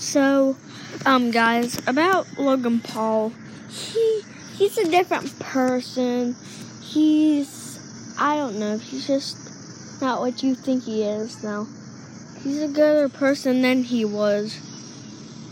So, um, guys, about Logan Paul, he he's a different person. He's I don't know. He's just not what you think he is now. He's a better person than he was.